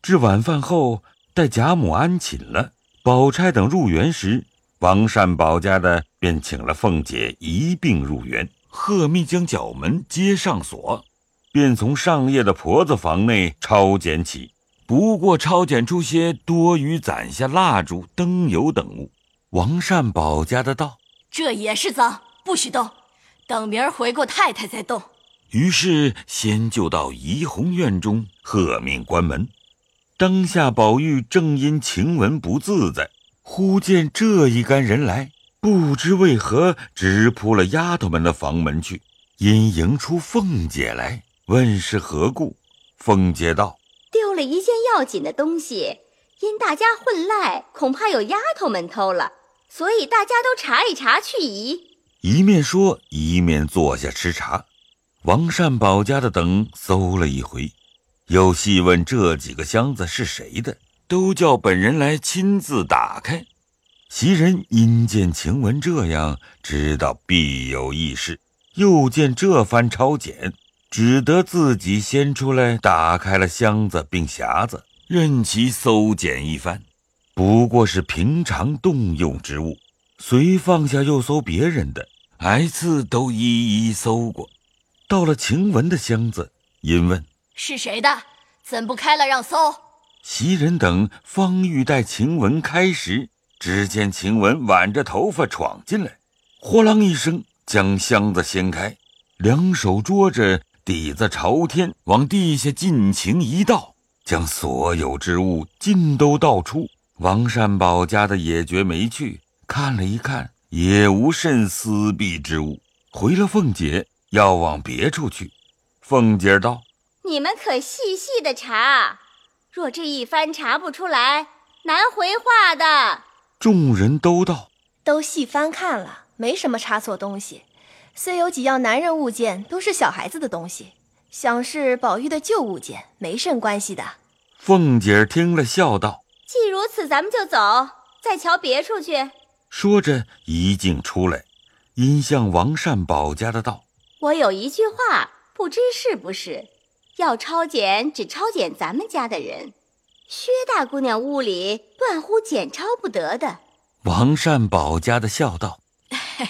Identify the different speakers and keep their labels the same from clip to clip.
Speaker 1: 至晚饭后，待贾母安寝了，宝钗等入园时，王善保家的便请了凤姐一并入园，贺密将角门接上锁，便从上夜的婆子房内抄检起。不过抄检出些多余攒下蜡烛、灯油等物。王善保家的道：“
Speaker 2: 这也是脏，不许动，等明儿回过太太再动。”
Speaker 1: 于是先就到怡红院中，贺命关门。当下宝玉正因晴雯不自在，忽见这一干人来，不知为何直扑了丫头们的房门去，因迎出凤姐来，问是何故。凤姐道：“
Speaker 3: 丢了一件要紧的东西，因大家混赖，恐怕有丫头们偷了，所以大家都查一查去疑。”
Speaker 1: 一面说，一面坐下吃茶。王善保家的等搜了一回，又细问这几个箱子是谁的，都叫本人来亲自打开。袭人因见晴雯这样，知道必有异事，又见这番抄检，只得自己先出来打开了箱子并匣子，任其搜检一番。不过是平常动用之物，随放下又搜别人的，挨次都一一搜过。到了晴雯的箱子，因问
Speaker 2: 是谁的，怎不开了让搜？
Speaker 1: 袭人等方欲待晴雯开时，只见晴雯挽着头发闯进来，豁啷一声将箱子掀开，两手捉着底子朝天，往地下尽情一倒，将所有之物尽都倒出。王善保家的也觉没趣，看了一看，也无甚私弊之物，回了凤姐。要往别处去，凤姐道：“
Speaker 3: 你们可细细的查，若这一番查不出来，难回话的。”
Speaker 1: 众人都道：“
Speaker 4: 都细翻看了，没什么差错东西。虽有几样男人物件，都是小孩子的东西，想是宝玉的旧物件，没甚关系的。”
Speaker 1: 凤姐听了，笑道：“
Speaker 3: 既如此，咱们就走，再瞧别处去。”
Speaker 1: 说着，一径出来，因向王善保家的道。
Speaker 3: 我有一句话，不知是不是？要抄检，只抄检咱们家的人。薛大姑娘屋里断乎检抄不得的。
Speaker 1: 王善保家的笑道：“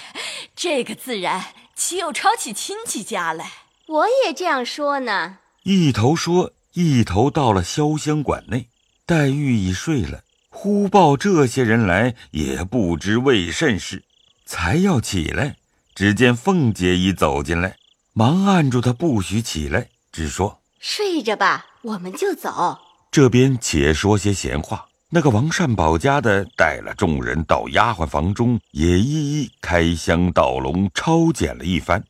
Speaker 2: 这个自然，岂有抄起亲戚家来？
Speaker 3: 我也这样说呢。”
Speaker 1: 一头说，一头到了潇湘馆内。黛玉已睡了，忽报这些人来，也不知为甚事，才要起来。只见凤姐已走进来，忙按住她，不许起来，只说：“
Speaker 3: 睡着吧，我们就走。”
Speaker 1: 这边且说些闲话。那个王善保家的带了众人到丫鬟房中，也一一开箱倒笼，抄检了一番。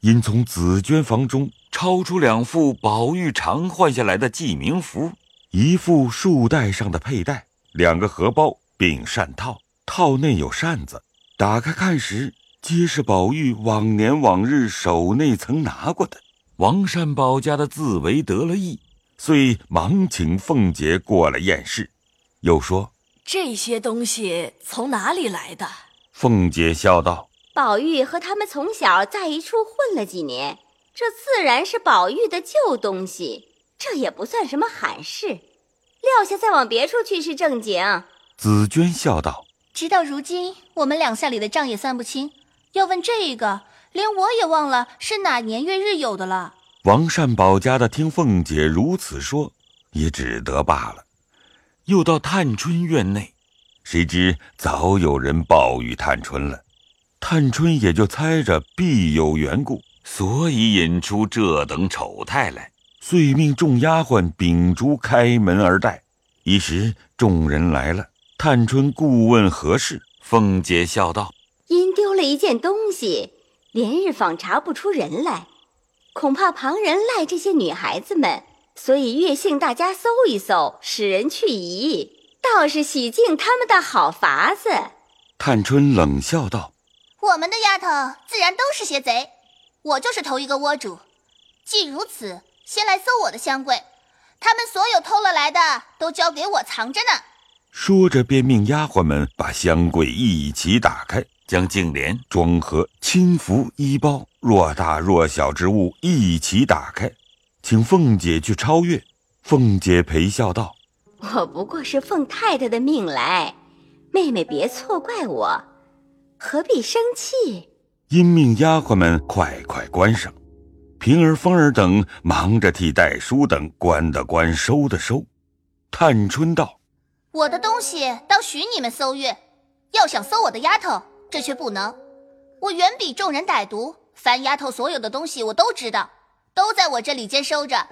Speaker 1: 因从紫鹃房中抄出两副宝玉常换下来的记名符，一副束带上的佩带，两个荷包并扇套，套内有扇子。打开看时。皆是宝玉往年往日手内曾拿过的。王善保家的自为得了意，遂忙请凤姐过来验视，又说：“
Speaker 2: 这些东西从哪里来的？”
Speaker 1: 凤姐笑道：“
Speaker 3: 宝玉和他们从小在一处混了几年，这自然是宝玉的旧东西，这也不算什么罕事。撂下再往别处去是正经。”
Speaker 1: 紫娟笑道：“
Speaker 5: 直到如今，我们两下里的账也算不清。”要问这个，连我也忘了是哪年月日有的了。
Speaker 1: 王善保家的听凤姐如此说，也只得罢了。又到探春院内，谁知早有人报与探春了。探春也就猜着必有缘故，所以引出这等丑态来，遂命众丫鬟秉烛开门而待。一时众人来了，探春故问何事，凤姐笑道。
Speaker 3: 因丢了一件东西，连日访查不出人来，恐怕旁人赖这些女孩子们，所以越性大家搜一搜，使人去疑，倒是洗净他们的好法子。
Speaker 1: 探春冷笑道：“
Speaker 5: 我们的丫头自然都是些贼，我就是头一个窝主。既如此，先来搜我的箱柜，他们所有偷了来的，都交给我藏着呢。”
Speaker 1: 说着，便命丫鬟们把箱柜一起打开。将净莲、装盒、亲服、衣包，若大若小之物一起打开，请凤姐去超越。凤姐陪笑道：“
Speaker 3: 我不过是奉太太的命来，妹妹别错怪我，何必生气？
Speaker 1: 因命丫鬟们快快关上。平儿、凤儿等忙着替戴叔等关的关，收的收。探春道：“
Speaker 5: 我的东西当许你们搜阅，要想搜我的丫头，这却不能。我远比众人歹毒，凡丫头所有的东西我都知道，都在我这里间收着，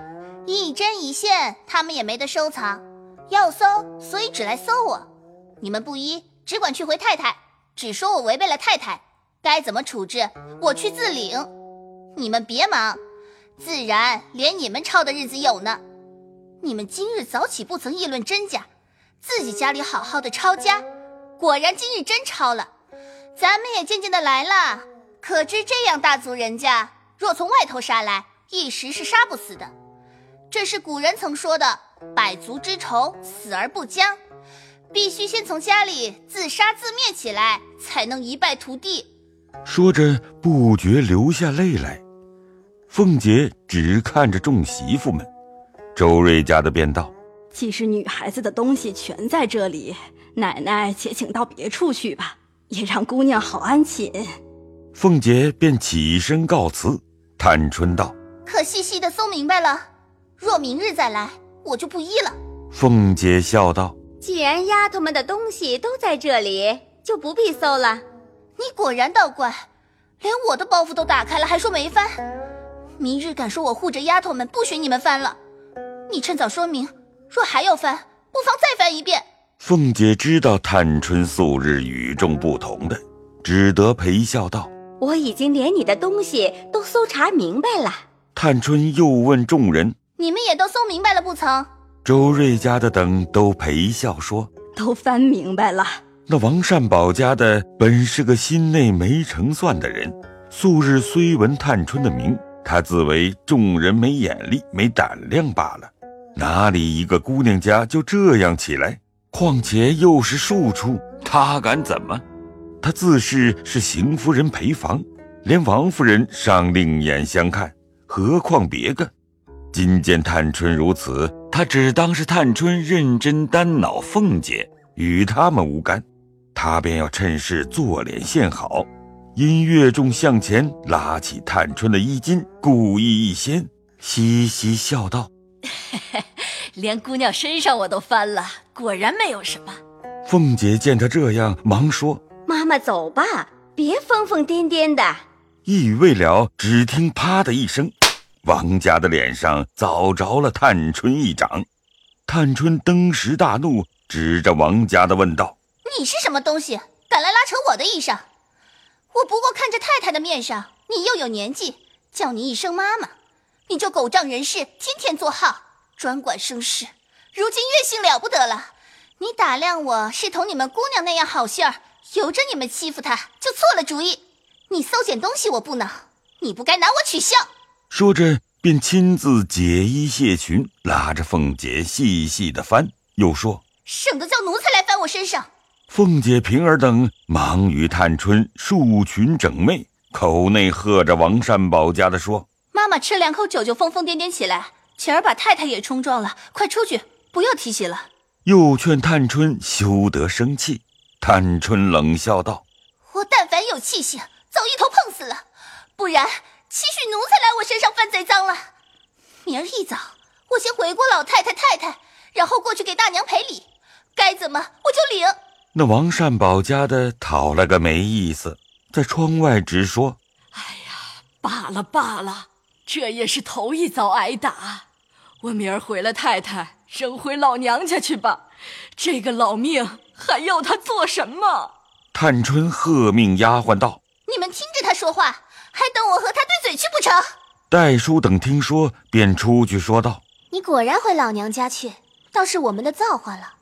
Speaker 5: 一针一线他们也没得收藏。要搜，所以只来搜我。你们不依，只管去回太太，只说我违背了太太，该怎么处置，我去自领。”你们别忙，自然连你们抄的日子有呢。你们今日早起不曾议论真假，自己家里好好的抄家，果然今日真抄了。咱们也渐渐的来了，可知这样大族人家，若从外头杀来，一时是杀不死的。这是古人曾说的“百足之虫，死而不僵”，必须先从家里自杀自灭起来，才能一败涂地。
Speaker 1: 说着，不觉流下泪来。凤姐只看着众媳妇们，周瑞家的便道：“
Speaker 6: 既是女孩子的东西全在这里，奶奶且请到别处去吧，也让姑娘好安寝。”
Speaker 1: 凤姐便起身告辞。探春道：“
Speaker 5: 可细细的搜明白了，若明日再来，我就不依了。”
Speaker 1: 凤姐笑道：“
Speaker 3: 既然丫头们的东西都在这里，就不必搜了。”
Speaker 5: 你果然倒怪，连我的包袱都打开了，还说没翻。明日敢说我护着丫头们，不许你们翻了。你趁早说明，若还要翻，不妨再翻一遍。
Speaker 1: 凤姐知道探春素日与众不同的，只得陪笑道：“
Speaker 3: 我已经连你的东西都搜查明白了。”
Speaker 1: 探春又问众人：“
Speaker 5: 你们也都搜明白了不曾？”
Speaker 1: 周瑞家的等都陪笑说：“
Speaker 6: 都翻明白了。”
Speaker 1: 那王善保家的本是个心内没成算的人，素日虽闻探春的名，他自为众人没眼力、没胆量罢了。哪里一个姑娘家就这样起来？况且又是庶出，他敢怎么？他自是是邢夫人陪房，连王夫人尚另眼相看，何况别个？今见探春如此，他只当是探春认真担恼凤姐，与他们无干。他便要趁势做脸献好，因越众向前拉起探春的衣襟，故意一掀，嘻嘻笑道：“
Speaker 2: 连姑娘身上我都翻了，果然没有什么。”
Speaker 1: 凤姐见他这样，忙说：“
Speaker 3: 妈妈走吧，别疯疯癫癫的。”
Speaker 1: 一语未了，只听“啪”的一声，王家的脸上早着了探春一掌。探春登时大怒，指着王家的问道。
Speaker 5: 你是什么东西，敢来拉扯我的衣裳？我不过看着太太的面上，你又有年纪，叫你一声妈妈，你就狗仗人势，天天作号，专管生事。如今月姓了不得了，你打量我是同你们姑娘那样好性儿，由着你们欺负她，就错了主意。你搜捡东西我不恼，你不该拿我取笑。
Speaker 1: 说着，便亲自解衣卸裙，拉着凤姐细细的翻，又说：“
Speaker 5: 省得叫奴才来翻我身上。”
Speaker 1: 凤姐、平儿等忙与探春束裙整袂，口内喝着王善保家的说：“
Speaker 2: 妈妈吃两口酒就疯疯癫癫起来，晴儿把太太也冲撞了，快出去，不要提起了。”
Speaker 1: 又劝探春休得生气。探春冷笑道：“
Speaker 5: 我但凡有气性，早一头碰死了，不然岂许奴才来我身上犯贼赃了？明儿一早，我先回过老太太、太太，然后过去给大娘赔礼，该怎么我就领。”
Speaker 1: 那王善保家的讨了个没意思，在窗外直说：“
Speaker 2: 哎呀，罢了罢了，这也是头一遭挨打。我明儿回了太太，扔回老娘家去吧。这个老命还要他做什么？”
Speaker 1: 探春喝命丫鬟道：“
Speaker 5: 你们听着他说话，还等我和他对嘴去不成？”
Speaker 1: 戴叔等听说，便出去说道：“
Speaker 5: 你果然回老娘家去，倒是我们的造化了。”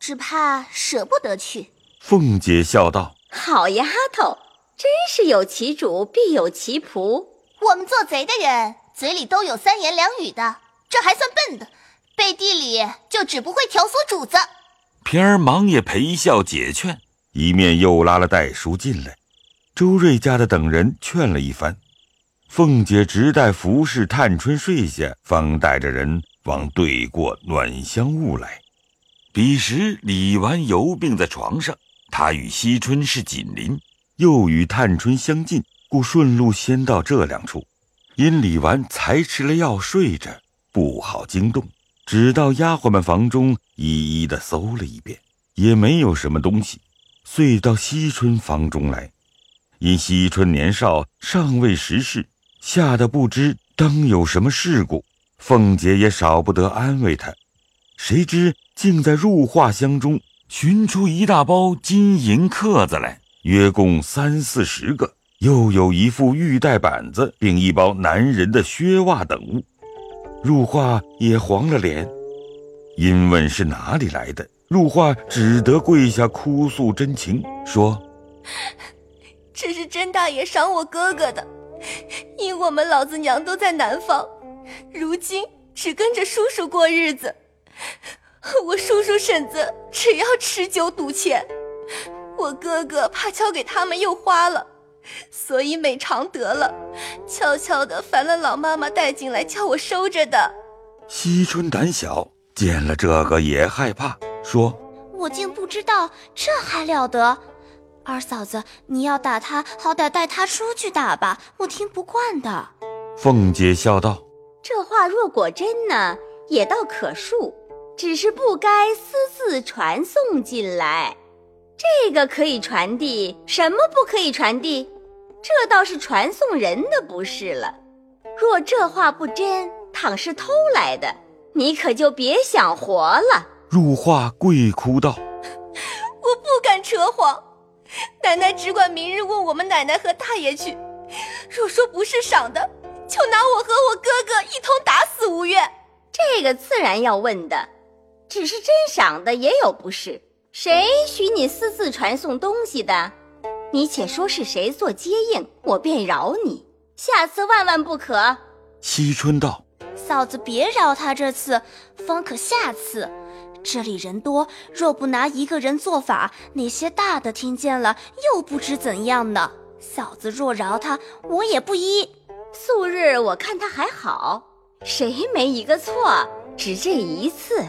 Speaker 5: 只怕舍不得去。
Speaker 1: 凤姐笑道：“
Speaker 3: 好丫头，真是有其主必有其仆。
Speaker 5: 我们做贼的人嘴里都有三言两语的，这还算笨的，背地里就只不会挑唆主子。”
Speaker 1: 平儿忙也陪笑解劝，一面又拉了戴叔进来。周瑞家的等人劝了一番，凤姐直待服侍探春睡下，方带着人往对过暖香坞来。彼时李纨有病在床上，她与惜春是紧邻，又与探春相近，故顺路先到这两处。因李纨才吃了药，睡着不好惊动，只到丫鬟们房中一一的搜了一遍，也没有什么东西，遂到惜春房中来。因惜春年少，尚未识事，吓得不知当有什么事故。凤姐也少不得安慰她，谁知竟在入画箱中寻出一大包金银刻子来，约共三四十个，又有一副玉带板子，并一包男人的靴袜等物。入画也黄了脸，因问是哪里来的，入画只得跪下哭诉真情，说：“
Speaker 4: 这是甄大爷赏我哥哥的，因我们老子娘都在南方。”如今只跟着叔叔过日子，我叔叔婶子只要吃酒赌钱，我哥哥怕交给他们又花了，所以美常得了，悄悄的烦了老妈妈带进来叫我收着的。
Speaker 1: 惜春胆小，见了这个也害怕，说：“
Speaker 5: 我竟不知道，这还了得！二嫂子，你要打他，好歹带他出去打吧，我听不惯的。”
Speaker 1: 凤姐笑道。
Speaker 3: 这话若果真呢，也倒可恕，只是不该私自传送进来。这个可以传递，什么不可以传递？这倒是传送人的不是了。若这话不真，倘是偷来的，你可就别想活了。
Speaker 1: 入画跪哭道：“
Speaker 4: 我不敢扯谎，奶奶只管明日问我们奶奶和大爷去。若说不是赏的。”就拿我和我哥哥一同打死无怨。
Speaker 3: 这个自然要问的，只是真赏的也有不是。谁许你私自传送东西的？你且说是谁做接应，我便饶你。下次万万不可。
Speaker 1: 惜春道：“
Speaker 5: 嫂子别饶他这次，方可下次。这里人多，若不拿一个人做法，那些大的听见了又不知怎样呢。嫂子若饶他，我也不依。”
Speaker 3: 素日我看他还好，谁没一个错？只这一次，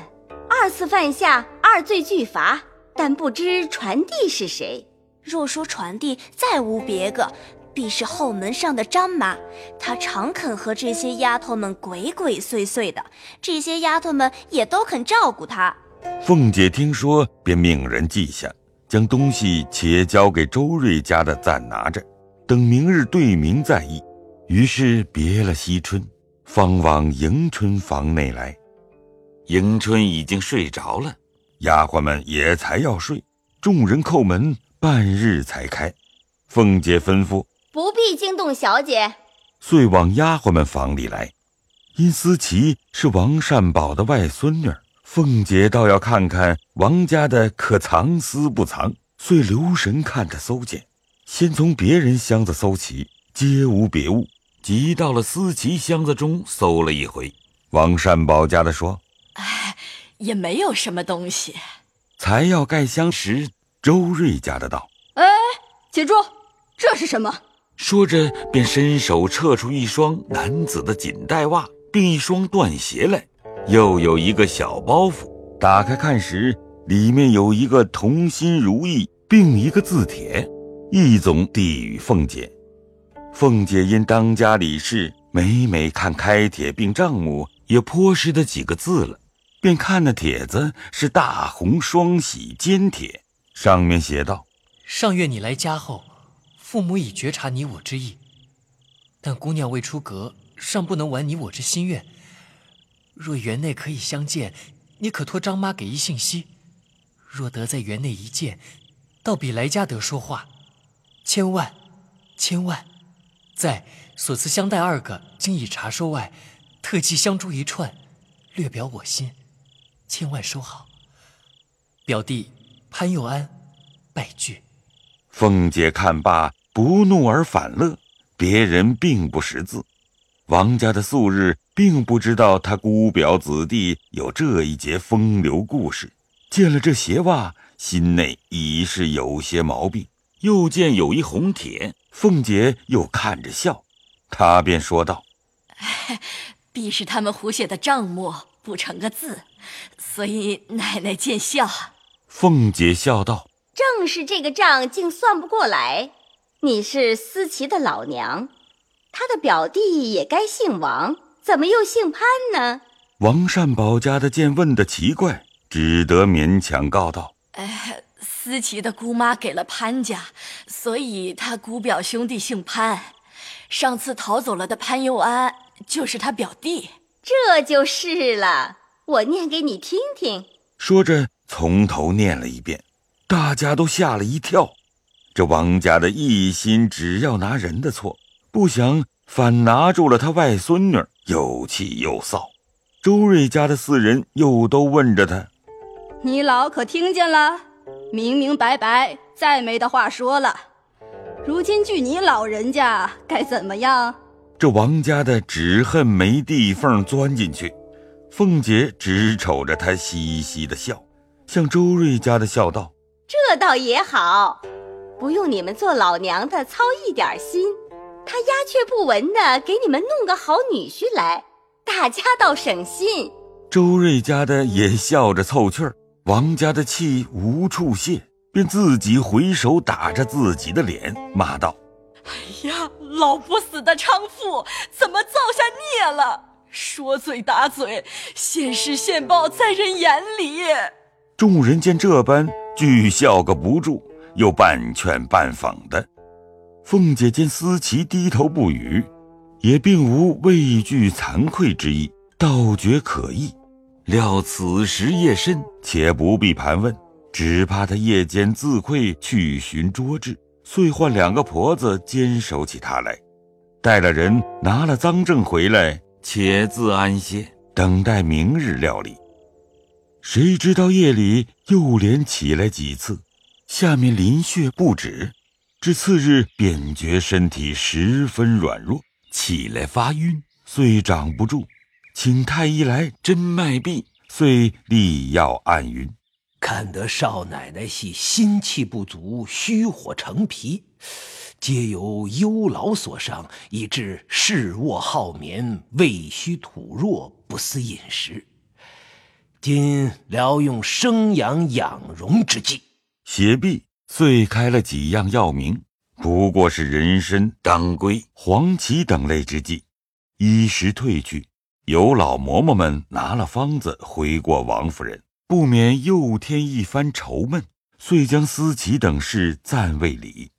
Speaker 3: 二次犯下，二罪俱罚。但不知传递是谁。
Speaker 5: 若说传递，再无别个，必是后门上的张妈。她常肯和这些丫头们鬼鬼祟祟的，这些丫头们也都肯照顾她。
Speaker 1: 凤姐听说，便命人记下，将东西且交给周瑞家的暂拿着，等明日对明再议。于是别了惜春，方往迎春房内来。迎春已经睡着了，丫鬟们也才要睡，众人叩门，半日才开。凤姐吩咐
Speaker 3: 不必惊动小姐，
Speaker 1: 遂往丫鬟们房里来。因思琪是王善宝的外孙女，凤姐倒要看看王家的可藏私不藏，遂留神看着搜检，先从别人箱子搜起，皆无别物。即到了思琪箱子中搜了一回，王善宝家的说：“
Speaker 2: 哎，也没有什么东西。”
Speaker 1: 才要盖箱时，周瑞家的道：“
Speaker 6: 哎，且住，这是什么？”
Speaker 1: 说着便伸手撤出一双男子的锦带袜，并一双缎鞋来，又有一个小包袱。打开看时，里面有一个同心如意，并一个字帖，一总递与凤姐。凤姐因当家理事，每每看开帖并账目，也颇识得几个字了，便看那帖子是大红双喜笺帖，上面写道：“
Speaker 7: 上月你来家后，父母已觉察你我之意，但姑娘未出阁，尚不能完你我之心愿。若园内可以相见，你可托张妈给一信息。若得在园内一见，倒比来家得说话。千万，千万。”在所赐香袋二个，经已查收外，特寄香珠一串，略表我心，千万收好。表弟潘佑安，拜拒。
Speaker 1: 凤姐看罢，不怒而反乐。别人并不识字，王家的素日并不知道他姑表子弟有这一节风流故事。见了这鞋袜，心内已是有些毛病。又见有一红帖。凤姐又看着笑，她便说道：“
Speaker 2: 必是他们胡写的账目，
Speaker 8: 不成个字，所以奶奶见笑。
Speaker 1: 凤姐笑道：“
Speaker 3: 正是这个账竟算不过来。你是思琪的老娘，她的表弟也该姓王，怎么又姓潘呢？”
Speaker 1: 王善保家的见问的奇怪，只得勉强告道：“
Speaker 8: 哎，思琪的姑妈给了潘家，所以他姑表兄弟姓潘。上次逃走了的潘佑安就是他表弟。”
Speaker 3: 这就是了，我念给你听听。
Speaker 1: 说着，从头念了一遍，大家都吓了一跳。这王家的一心只要拿人的错，不想反拿住了他外孙女，又气又臊。周瑞家的四人又都问着他：“
Speaker 6: 你老可听见了？明明白白，再没的话说了。如今据你老人家，该怎么样？”
Speaker 1: 这王家的只恨没地缝钻进去，凤姐只瞅着他嘻嘻的笑，向周瑞家的笑道：“
Speaker 3: 这倒也好，不用你们做老娘的操一点心，他鸦雀不闻的给你们弄个好女婿来，大家倒省心。”
Speaker 1: 周瑞家的也笑着凑趣儿，王家的气无处泄，便自己回手打着自己的脸，骂道。
Speaker 8: 哎呀，老不死的娼妇，怎么造下孽了？说嘴打嘴，现世现报在人眼里。
Speaker 1: 众人见这般，俱笑个不住，又半劝半讽的。凤姐见思琪低头不语，也并无畏惧惭愧之意，倒觉可意。料此时夜深，且不必盘问，只怕他夜间自愧去寻捉智。遂唤两个婆子坚守起他来，带了人拿了赃证回来，且自安歇，等待明日料理。谁知道夜里又连起来几次，下面淋血不止，至次日便觉身体十分软弱，起来发晕，遂长不住，请太医来针脉闭，遂立药按晕。
Speaker 9: 看得少奶奶系心气不足，虚火成脾，皆由忧劳所伤，以致嗜卧好眠，胃虚土弱，不思饮食。今疗用生阳养荣之计，
Speaker 1: 邪毕遂开了几样药名，不过是人参、当归、黄芪等类之剂，一时退去。有老嬷嬷们拿了方子回过王夫人。不免又添一番愁闷，遂将思琪等事暂未理。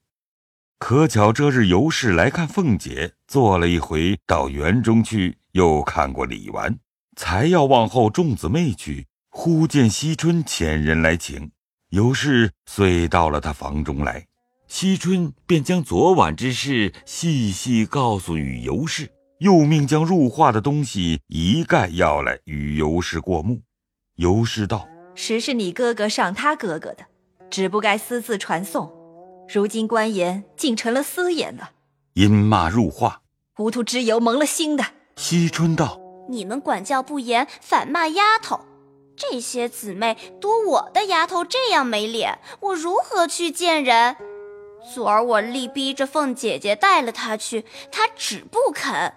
Speaker 1: 可巧这日尤氏来看凤姐，坐了一回，到园中去，又看过李纨，才要往后众姊妹去，忽见惜春遣人来请，尤氏遂到了他房中来，惜春便将昨晚之事细细告诉与尤氏，又命将入画的东西一概要来与尤氏过目。尤氏道：“
Speaker 10: 实是你哥哥上他哥哥的，只不该私自传送。如今官言竟成了私言了。”
Speaker 1: 因骂入画，
Speaker 10: 糊涂之尤蒙了心的。
Speaker 1: 惜春道：“
Speaker 5: 你们管教不严，反骂丫头。这些姊妹多我的丫头这样没脸，我如何去见人？昨儿我力逼着凤姐姐带了她去，她只不肯。”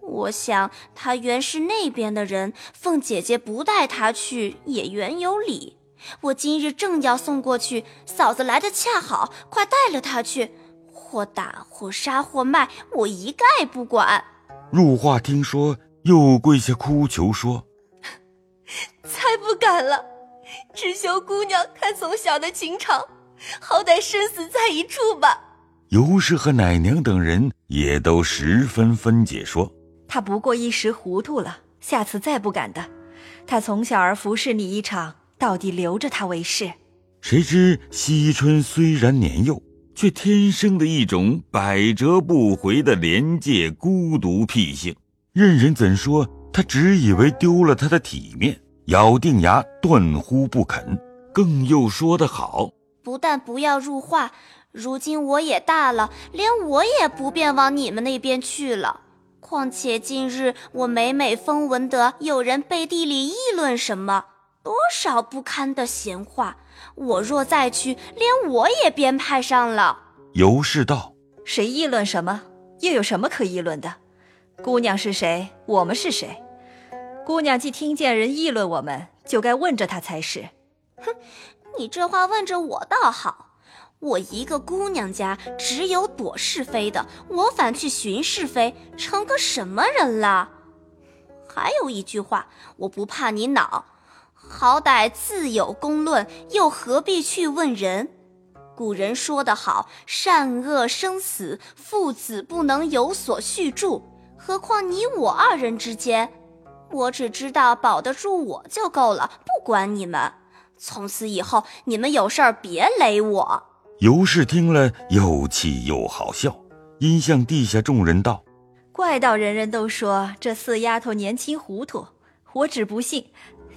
Speaker 5: 我想她原是那边的人，凤姐姐不带她去也原有理。我今日正要送过去，嫂子来的恰好，快带了他去，或打或杀或卖，我一概不管。
Speaker 1: 入画听说，又跪下哭求说：“
Speaker 5: 才不敢了，只求姑娘看从小的情长，好歹生死在一处吧。”
Speaker 1: 尤氏和奶娘等人也都十分分解说。
Speaker 10: 他不过一时糊涂了，下次再不敢的。他从小儿服侍你一场，到底留着他为是。
Speaker 1: 谁知惜春虽然年幼，却天生的一种百折不回的廉洁孤独癖性。任人怎说，他只以为丢了他的体面，咬定牙断乎不肯。更又说得好：
Speaker 5: 不但不要入画，如今我也大了，连我也不便往你们那边去了。况且近日我每每风闻得有人背地里议论什么，多少不堪的闲话。我若再去，连我也编派上了。
Speaker 1: 尤氏道：“
Speaker 10: 谁议论什么？又有什么可议论的？姑娘是谁？我们是谁？姑娘既听见人议论我们，就该问着她才是。
Speaker 5: 哼，你这话问着我倒好，我一个姑娘家只有躲是非的，我反去寻是非，成个什么人了？还有一句话，我不怕你恼，好歹自有公论，又何必去问人？古人说得好，善恶生死，父子不能有所续助，何况你我二人之间？我只知道保得住我就够了，不管你们。从此以后，你们有事儿别勒我。
Speaker 1: 尤氏听了，又气又好笑，因向地下众人道：“
Speaker 10: 怪道人人都说这四丫头年轻糊涂，我只不信。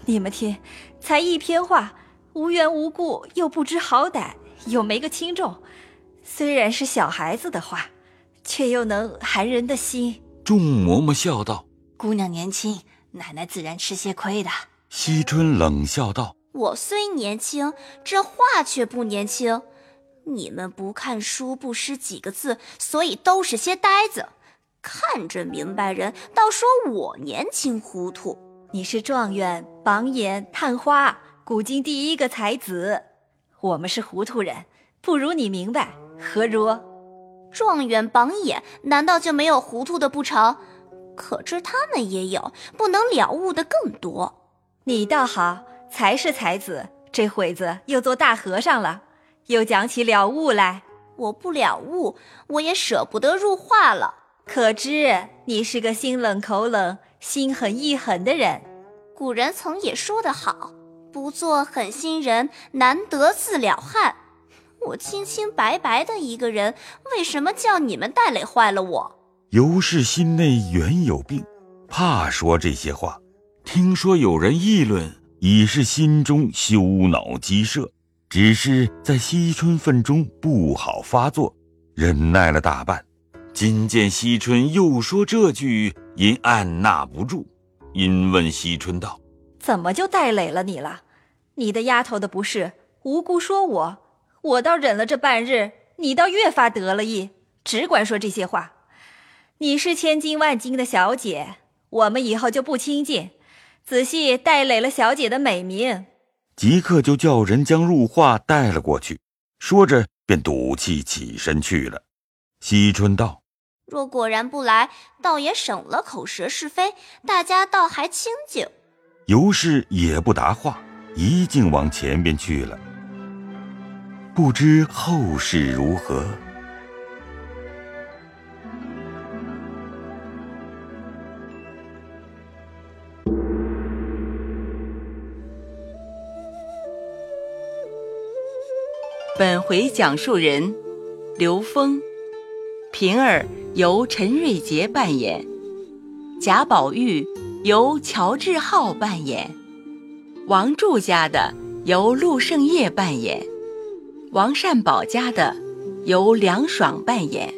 Speaker 10: 你们听，才一篇话，无缘无故又不知好歹，又没个轻重。虽然是小孩子的话，却又能寒人的心。”
Speaker 1: 众嬷嬷笑道：“
Speaker 5: 姑娘年轻。”奶奶自然吃些亏的。
Speaker 1: 惜春冷笑道：“
Speaker 5: 我虽年轻，这话却不年轻。你们不看书，不识几个字，所以都是些呆子。看着明白人，倒说我年轻糊涂。
Speaker 10: 你是状元、榜眼、探花，古今第一个才子。我们是糊涂人，不如你明白，何如？
Speaker 5: 状元、榜眼，难道就没有糊涂的不成？”可知他们也有不能了悟的更多。
Speaker 10: 你倒好，才是才子，这会子又做大和尚了，又讲起了悟来。
Speaker 5: 我不了悟，我也舍不得入画了。
Speaker 10: 可知你是个心冷口冷、心狠意狠的人。
Speaker 5: 古人曾也说得好：“不做狠心人，难得自了汉。”我清清白白的一个人，为什么叫你们带累坏了我？
Speaker 1: 尤氏心内原有病，怕说这些话。听说有人议论，已是心中羞恼积摄，只是在惜春份中不好发作，忍耐了大半。今见惜春又说这句，因按捺不住，因问惜春道：“
Speaker 10: 怎么就带累了你了？你的丫头的不是无辜说我，我倒忍了这半日，你倒越发得了意，只管说这些话。”你是千金万金的小姐，我们以后就不亲近，仔细带累了小姐的美名。
Speaker 1: 即刻就叫人将入画带了过去，说着便赌气起身去了。惜春道：“
Speaker 5: 若果然不来，倒也省了口舌是非，大家倒还清静。”
Speaker 1: 尤氏也不答话，一径往前边去了。不知后事如何。
Speaker 8: 本回讲述人：刘峰，平儿由陈瑞杰扮演，贾宝玉由乔治浩扮演，王柱家的由陆胜业扮演，王善宝家的由梁爽扮演，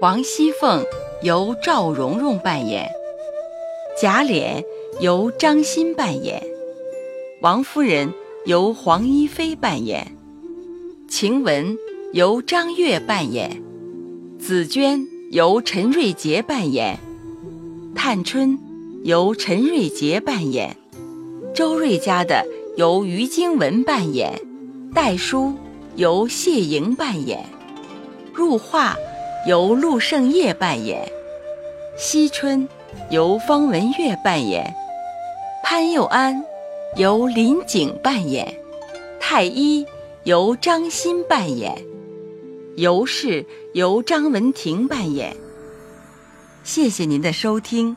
Speaker 8: 王熙凤由赵蓉蓉扮演，贾琏由张欣扮演，王夫人由黄一飞扮演。晴雯由张悦扮演，紫娟由陈瑞杰扮演，探春由陈瑞杰扮演，周瑞家的由于经文扮演，代书由谢莹扮演，入画由陆胜业扮演，惜春由方文月扮演，潘佑安由林景扮演，太医。由张欣扮演，尤氏由张文婷扮演。谢谢您的收听。